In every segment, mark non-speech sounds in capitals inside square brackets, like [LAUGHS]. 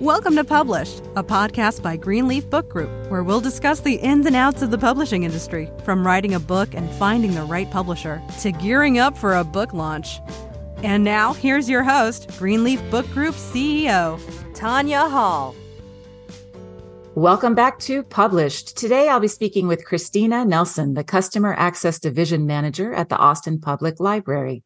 Welcome to Published, a podcast by Greenleaf Book Group, where we'll discuss the ins and outs of the publishing industry, from writing a book and finding the right publisher to gearing up for a book launch. And now, here's your host, Greenleaf Book Group CEO, Tanya Hall. Welcome back to Published. Today I'll be speaking with Christina Nelson, the Customer Access Division Manager at the Austin Public Library.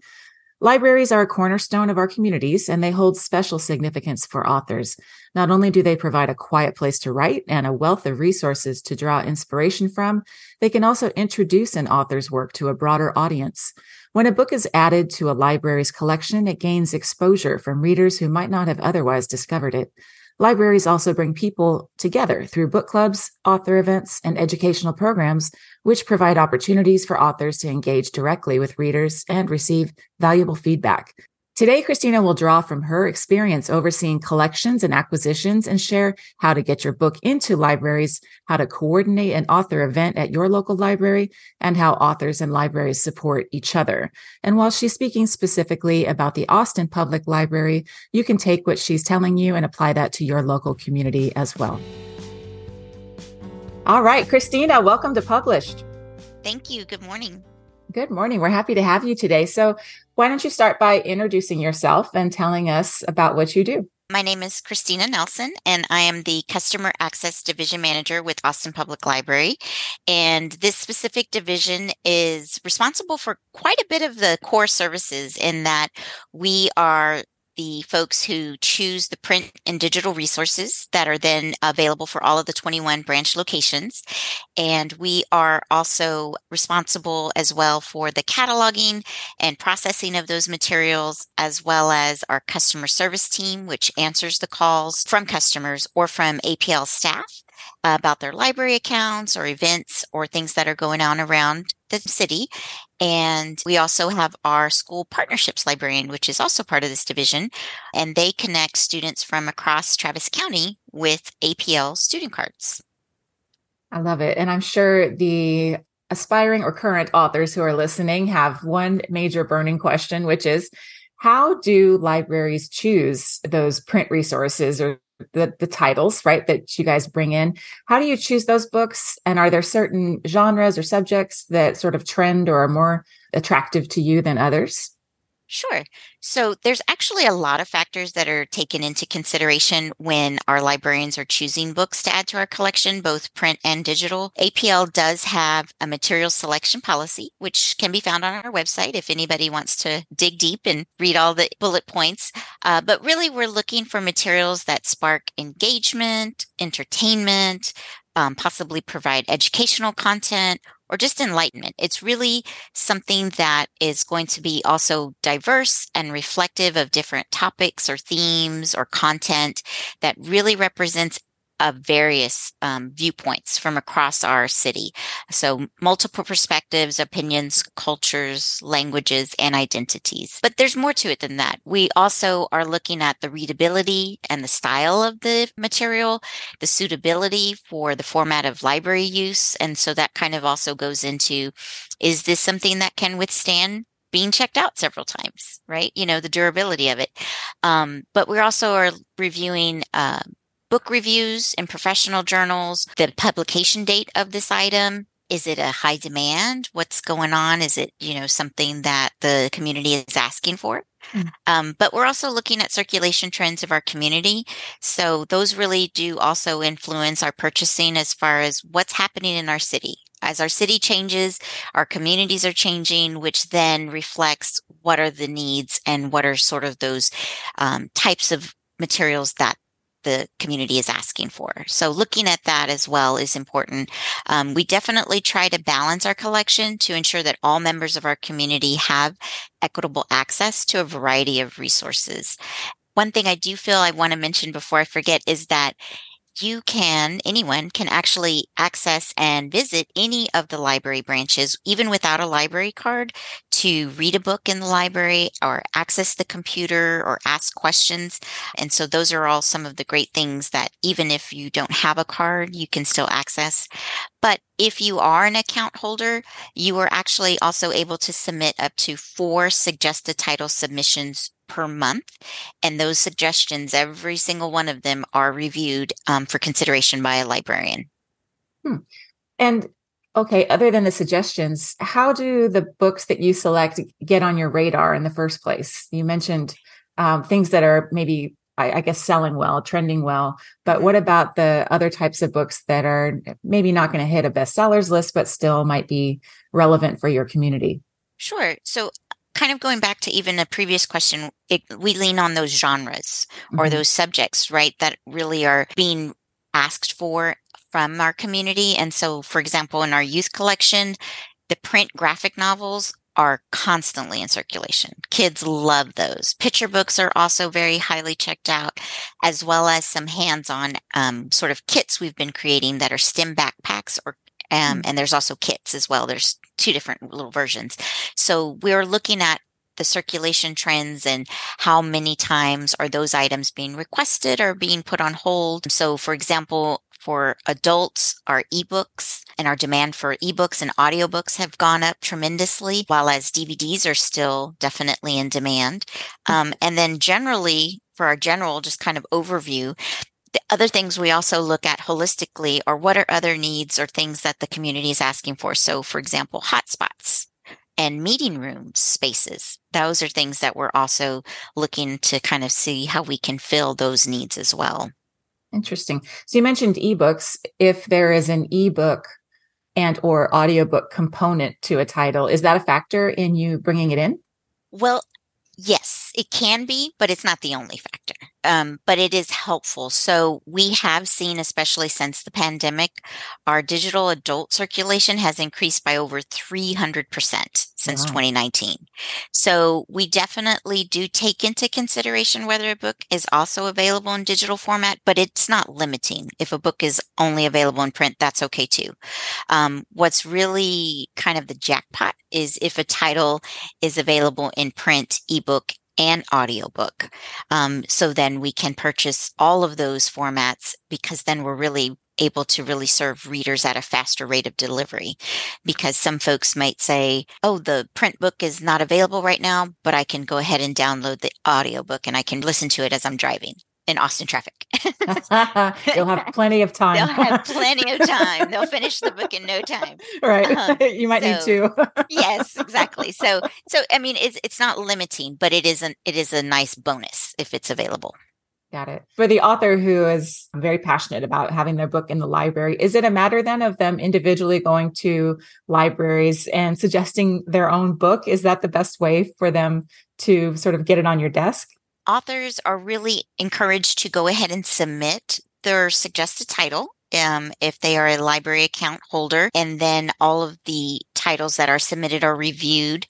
Libraries are a cornerstone of our communities and they hold special significance for authors. Not only do they provide a quiet place to write and a wealth of resources to draw inspiration from, they can also introduce an author's work to a broader audience. When a book is added to a library's collection, it gains exposure from readers who might not have otherwise discovered it. Libraries also bring people together through book clubs, author events, and educational programs, which provide opportunities for authors to engage directly with readers and receive valuable feedback. Today, Christina will draw from her experience overseeing collections and acquisitions and share how to get your book into libraries, how to coordinate an author event at your local library, and how authors and libraries support each other. And while she's speaking specifically about the Austin Public Library, you can take what she's telling you and apply that to your local community as well. All right, Christina, welcome to Published. Thank you. Good morning. Good morning. We're happy to have you today. So, why don't you start by introducing yourself and telling us about what you do? My name is Christina Nelson, and I am the Customer Access Division Manager with Austin Public Library. And this specific division is responsible for quite a bit of the core services in that we are the folks who choose the print and digital resources that are then available for all of the 21 branch locations. And we are also responsible as well for the cataloging and processing of those materials, as well as our customer service team, which answers the calls from customers or from APL staff about their library accounts or events or things that are going on around the city. And we also have our school partnerships librarian, which is also part of this division. And they connect students from across Travis County with APL student cards. I love it. And I'm sure the aspiring or current authors who are listening have one major burning question, which is how do libraries choose those print resources or the, the titles, right, that you guys bring in. How do you choose those books? And are there certain genres or subjects that sort of trend or are more attractive to you than others? Sure. So there's actually a lot of factors that are taken into consideration when our librarians are choosing books to add to our collection, both print and digital. APL does have a material selection policy, which can be found on our website if anybody wants to dig deep and read all the bullet points. Uh, but really, we're looking for materials that spark engagement, entertainment, um, possibly provide educational content or just enlightenment. It's really something that is going to be also diverse and reflective of different topics or themes or content that really represents of various um, viewpoints from across our city. So multiple perspectives, opinions, cultures, languages, and identities. But there's more to it than that. We also are looking at the readability and the style of the material, the suitability for the format of library use. And so that kind of also goes into, is this something that can withstand being checked out several times, right? You know, the durability of it. Um, but we also are reviewing uh, book reviews in professional journals, the publication date of this item. Is it a high demand? What's going on? Is it, you know, something that the community is asking for? Mm. Um, but we're also looking at circulation trends of our community. So those really do also influence our purchasing as far as what's happening in our city. As our city changes, our communities are changing, which then reflects what are the needs and what are sort of those um, types of materials that the community is asking for. So looking at that as well is important. Um, we definitely try to balance our collection to ensure that all members of our community have equitable access to a variety of resources. One thing I do feel I want to mention before I forget is that you can, anyone can actually access and visit any of the library branches, even without a library card, to read a book in the library or access the computer or ask questions. And so those are all some of the great things that even if you don't have a card, you can still access. But if you are an account holder, you are actually also able to submit up to four suggested title submissions per month. And those suggestions, every single one of them are reviewed um, for consideration by a librarian. Hmm. And okay, other than the suggestions, how do the books that you select get on your radar in the first place? You mentioned um, things that are maybe I, I, guess selling well, trending well. But what about the other types of books that are maybe not going to hit a bestsellers list, but still might be relevant for your community? Sure. So, kind of going back to even a previous question, it, we lean on those genres mm-hmm. or those subjects, right, that really are being asked for from our community. And so, for example, in our youth collection, the print graphic novels are constantly in circulation. Kids love those. Picture books are also very highly checked out, as well as some hands-on um, sort of kits we've been creating that are STEM backpacks or um, mm. and there's also kits as well. There's two different little versions. So we're looking at the circulation trends and how many times are those items being requested or being put on hold. So, for example, for adults, our ebooks and our demand for ebooks and audiobooks have gone up tremendously, while as DVDs are still definitely in demand. Um, and then generally, for our general just kind of overview, the other things we also look at holistically are what are other needs or things that the community is asking for. So, for example, hotspots and meeting room spaces. Those are things that we're also looking to kind of see how we can fill those needs as well. Interesting. So you mentioned ebooks. If there is an ebook and or audiobook component to a title, is that a factor in you bringing it in? Well, yes, it can be, but it's not the only factor um, but it is helpful. So we have seen, especially since the pandemic, our digital adult circulation has increased by over 300% since wow. 2019. So we definitely do take into consideration whether a book is also available in digital format, but it's not limiting. If a book is only available in print, that's okay too. Um, what's really kind of the jackpot is if a title is available in print, ebook, and audiobook. Um, so then we can purchase all of those formats because then we're really able to really serve readers at a faster rate of delivery. Because some folks might say, oh, the print book is not available right now, but I can go ahead and download the audiobook and I can listen to it as I'm driving in Austin traffic. [LAUGHS] You'll have plenty of time. They'll have [LAUGHS] plenty of time. They'll finish the book in no time. Right. Um, [LAUGHS] you might so, need to. yes, exactly. So, so I mean, it's it's not limiting, but it is an it is a nice bonus if it's available. Got it. For the author who is very passionate about having their book in the library, is it a matter then of them individually going to libraries and suggesting their own book? Is that the best way for them to sort of get it on your desk? Authors are really encouraged to go ahead and submit their suggested title um, if they are a library account holder. And then all of the titles that are submitted are reviewed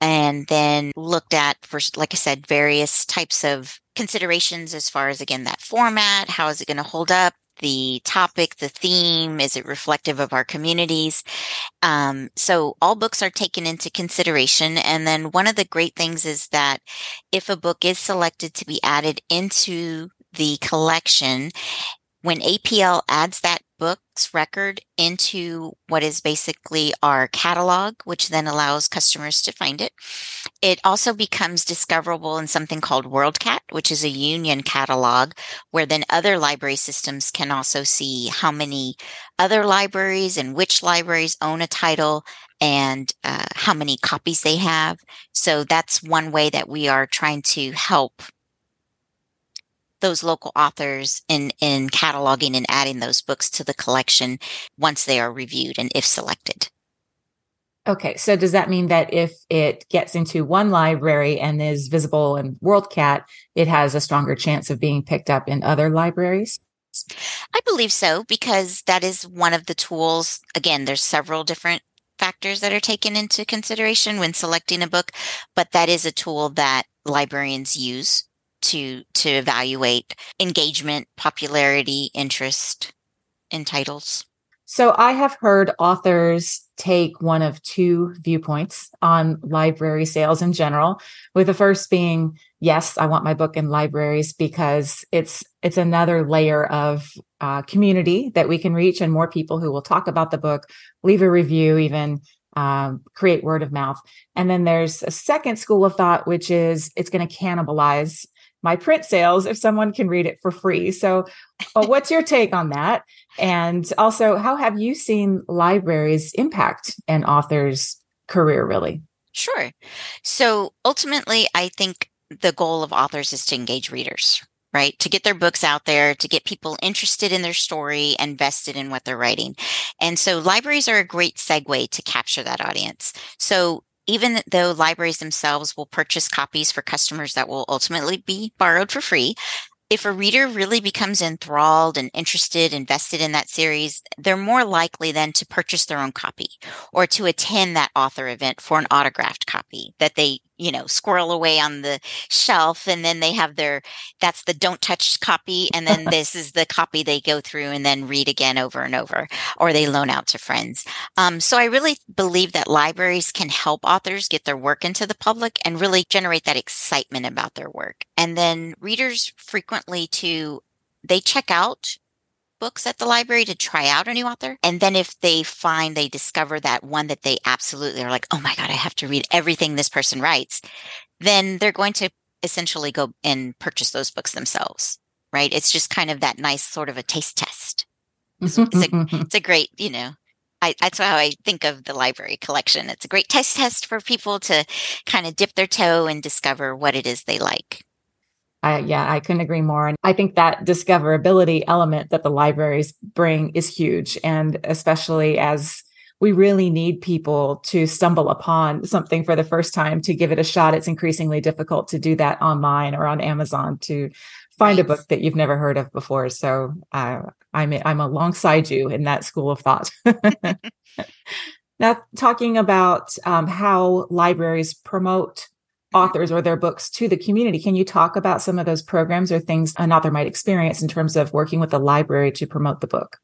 and then looked at for, like I said, various types of considerations as far as, again, that format. How is it going to hold up? The topic, the theme? Is it reflective of our communities? Um, so all books are taken into consideration. And then one of the great things is that if a book is selected to be added into the collection, when APL adds that record into what is basically our catalog, which then allows customers to find it. It also becomes discoverable in something called WorldCat, which is a union catalog where then other library systems can also see how many other libraries and which libraries own a title and uh, how many copies they have. So that's one way that we are trying to help those local authors in, in cataloging and adding those books to the collection once they are reviewed and if selected. Okay, so does that mean that if it gets into one library and is visible in WorldCat, it has a stronger chance of being picked up in other libraries? I believe so because that is one of the tools. Again, there's several different factors that are taken into consideration when selecting a book, but that is a tool that librarians use to to evaluate engagement, popularity, interest in titles? So I have heard authors take one of two viewpoints on library sales in general, with the first being, yes, I want my book in libraries because it's it's another layer of uh, community that we can reach and more people who will talk about the book, leave a review, even um, create word of mouth. And then there's a second school of thought, which is it's going to cannibalize my print sales if someone can read it for free. So, uh, what's your take on that? And also, how have you seen libraries impact an author's career, really? Sure. So, ultimately, I think the goal of authors is to engage readers, right? To get their books out there, to get people interested in their story and vested in what they're writing. And so libraries are a great segue to capture that audience. So even though libraries themselves will purchase copies for customers that will ultimately be borrowed for free, if a reader really becomes enthralled and interested, invested in that series, they're more likely then to purchase their own copy or to attend that author event for an autographed copy that they you know, squirrel away on the shelf. And then they have their, that's the don't touch copy. And then [LAUGHS] this is the copy they go through and then read again over and over, or they loan out to friends. Um, so I really believe that libraries can help authors get their work into the public and really generate that excitement about their work. And then readers frequently to, they check out books at the library to try out a new author. And then if they find they discover that one that they absolutely are like, oh my God, I have to read everything this person writes, then they're going to essentially go and purchase those books themselves. Right. It's just kind of that nice sort of a taste test. It's, it's, a, [LAUGHS] it's a great, you know, I, that's how I think of the library collection. It's a great test test for people to kind of dip their toe and discover what it is they like. I, yeah, I couldn't agree more. And I think that discoverability element that the libraries bring is huge. And especially as we really need people to stumble upon something for the first time to give it a shot. It's increasingly difficult to do that online or on Amazon to find right. a book that you've never heard of before. So uh, I'm I'm alongside you in that school of thought. [LAUGHS] [LAUGHS] now, talking about um, how libraries promote authors or their books to the community. Can you talk about some of those programs or things an author might experience in terms of working with the library to promote the book?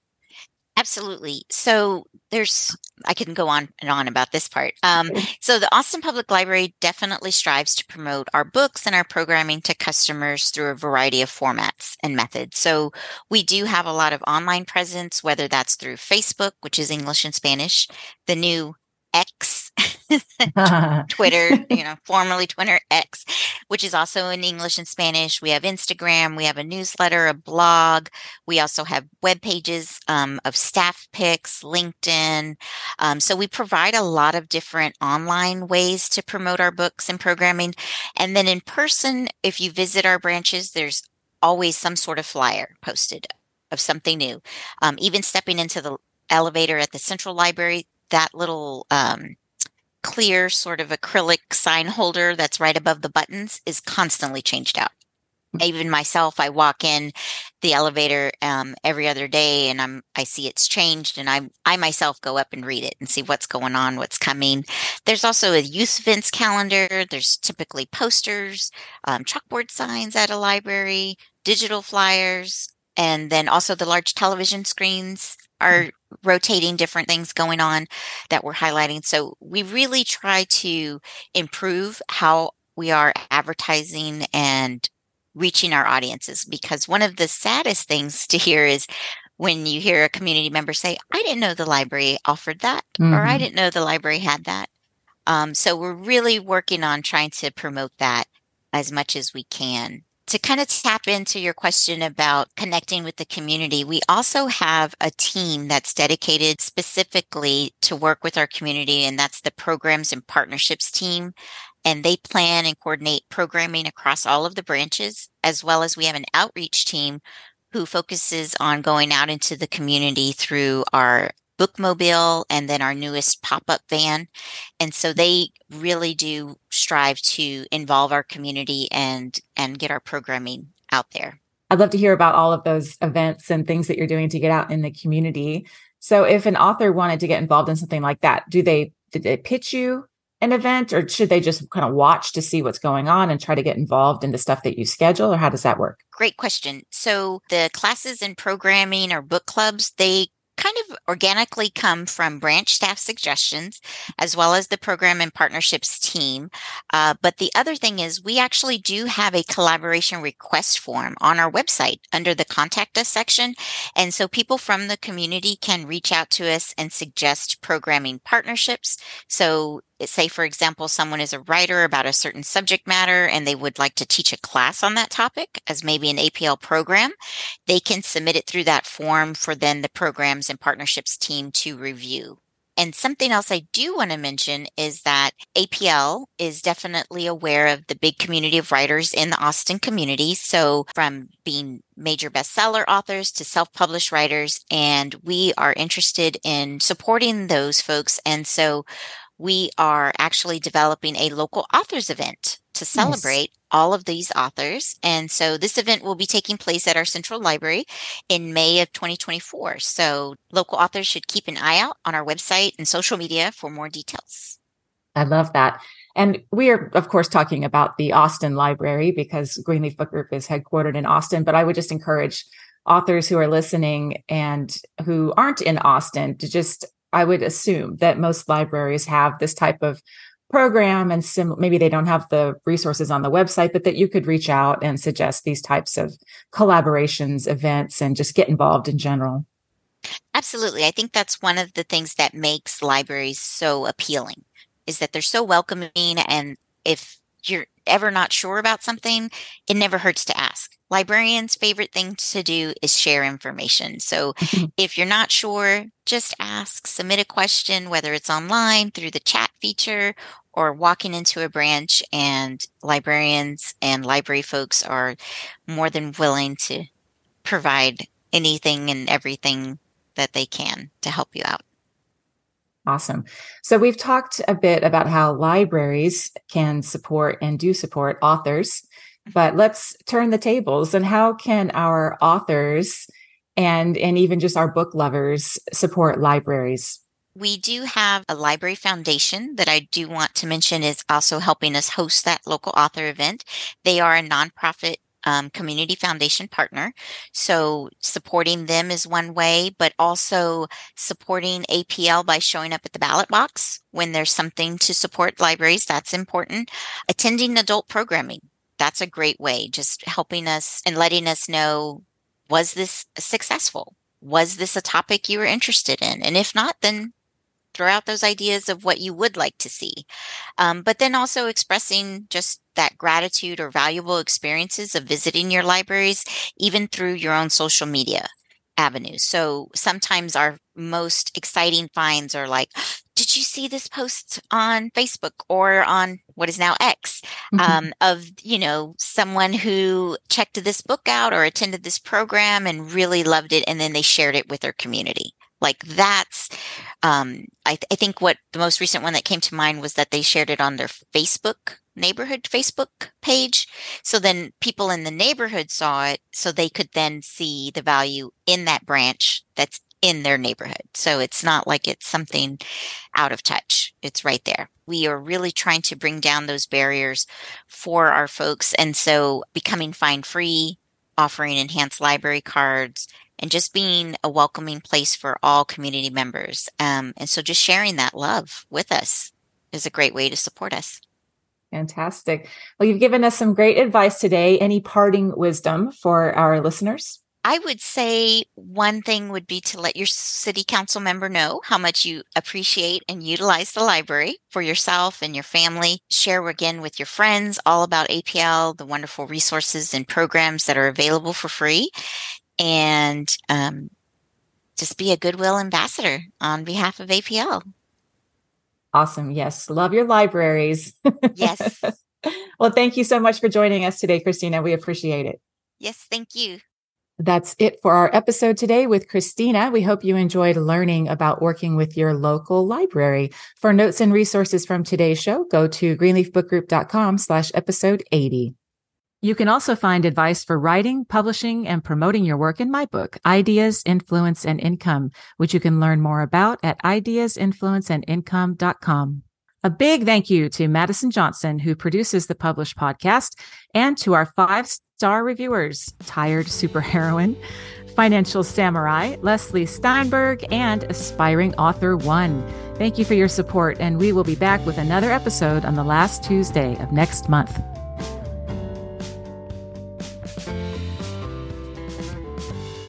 Absolutely. So there's, I can go on and on about this part. Um, so the Austin Public Library definitely strives to promote our books and our programming to customers through a variety of formats and methods. So we do have a lot of online presence, whether that's through Facebook, which is English and Spanish, the new X, [LAUGHS] Twitter, you know, formerly Twitter X, which is also in English and Spanish. We have Instagram, we have a newsletter, a blog. We also have web pages um, of staff picks, LinkedIn. Um, so we provide a lot of different online ways to promote our books and programming. And then in person, if you visit our branches, there's always some sort of flyer posted of something new. Um, even stepping into the elevator at the central library that little um, clear sort of acrylic sign holder that's right above the buttons is constantly changed out. Hmm. Even myself, I walk in the elevator um, every other day, and I'm I see it's changed, and I I myself go up and read it and see what's going on, what's coming. There's also a youth events calendar. There's typically posters, um, chalkboard signs at a library, digital flyers, and then also the large television screens are rotating different things going on that we're highlighting. So we really try to improve how we are advertising and reaching our audiences because one of the saddest things [LAUGHS] to hear is when you hear a community member say, I didn't know the library offered that, mm-hmm. or I mm-hmm. didn't know the library had that. Um, so we're really working on trying to promote that as much as we can to kind of tap into your question about connecting with the community, we also have a team that's dedicated specifically to work with our community, and that's the programs and partnerships team. And they plan and coordinate programming across all of the branches, as well as we have an outreach team who focuses on going out into the community through our bookmobile and then our newest pop-up van. And so they really do strive to involve our community and and get our programming out there. I'd love to hear about all of those events and things that you're doing to get out in the community. So if an author wanted to get involved in something like that do they did they pitch you an event or should they just kind of watch to see what's going on and try to get involved in the stuff that you schedule or how does that work? Great question. So the classes and programming or book clubs they kind of organically come from branch staff suggestions as well as the program and partnerships team. Uh, but the other thing is, we actually do have a collaboration request form on our website under the contact us section. And so people from the community can reach out to us and suggest programming partnerships. So say for example someone is a writer about a certain subject matter and they would like to teach a class on that topic as maybe an apl program they can submit it through that form for then the programs and partnerships team to review and something else I do want to mention is that APL is definitely aware of the big community of writers in the Austin community. So, from being major bestseller authors to self published writers, and we are interested in supporting those folks. And so, we are actually developing a local authors event to celebrate nice. all of these authors. And so this event will be taking place at our central library in May of 2024. So local authors should keep an eye out on our website and social media for more details. I love that. And we are, of course, talking about the Austin Library because Greenleaf Book Group is headquartered in Austin. But I would just encourage authors who are listening and who aren't in Austin to just I would assume that most libraries have this type of program and sim- maybe they don't have the resources on the website, but that you could reach out and suggest these types of collaborations, events, and just get involved in general. Absolutely. I think that's one of the things that makes libraries so appealing is that they're so welcoming. And if you're ever not sure about something, it never hurts to ask. Librarians' favorite thing to do is share information. So [LAUGHS] if you're not sure, just ask, submit a question, whether it's online through the chat feature or walking into a branch, and librarians and library folks are more than willing to provide anything and everything that they can to help you out. Awesome. So we've talked a bit about how libraries can support and do support authors, but let's turn the tables and how can our authors and and even just our book lovers support libraries? We do have a library foundation that I do want to mention is also helping us host that local author event. They are a nonprofit um, community foundation partner. So supporting them is one way, but also supporting APL by showing up at the ballot box when there's something to support libraries. That's important. Attending adult programming. That's a great way. Just helping us and letting us know, was this successful? Was this a topic you were interested in? And if not, then throw out those ideas of what you would like to see. Um, but then also expressing just that gratitude or valuable experiences of visiting your libraries, even through your own social media avenues. So sometimes our most exciting finds are like, did you see this post on Facebook or on what is now X mm-hmm. um, of, you know, someone who checked this book out or attended this program and really loved it. And then they shared it with their community. Like that's, um, I, th- I think what the most recent one that came to mind was that they shared it on their Facebook neighborhood Facebook page. So then people in the neighborhood saw it so they could then see the value in that branch that's in their neighborhood. So it's not like it's something out of touch. It's right there. We are really trying to bring down those barriers for our folks. And so becoming fine free, offering enhanced library cards, and just being a welcoming place for all community members. Um, and so just sharing that love with us is a great way to support us. Fantastic. Well, you've given us some great advice today. Any parting wisdom for our listeners? I would say one thing would be to let your city council member know how much you appreciate and utilize the library for yourself and your family. Share again with your friends all about APL, the wonderful resources and programs that are available for free and um, just be a goodwill ambassador on behalf of APL. Awesome. Yes. Love your libraries. Yes. [LAUGHS] well, thank you so much for joining us today, Christina. We appreciate it. Yes. Thank you. That's it for our episode today with Christina. We hope you enjoyed learning about working with your local library. For notes and resources from today's show, go to greenleafbookgroup.com slash episode 80. You can also find advice for writing, publishing, and promoting your work in my book, Ideas, Influence, and Income, which you can learn more about at ideasinfluenceandincome.com. A big thank you to Madison Johnson, who produces the published podcast, and to our five star reviewers, Tired Superheroine, Financial Samurai, Leslie Steinberg, and Aspiring Author One. Thank you for your support, and we will be back with another episode on the last Tuesday of next month.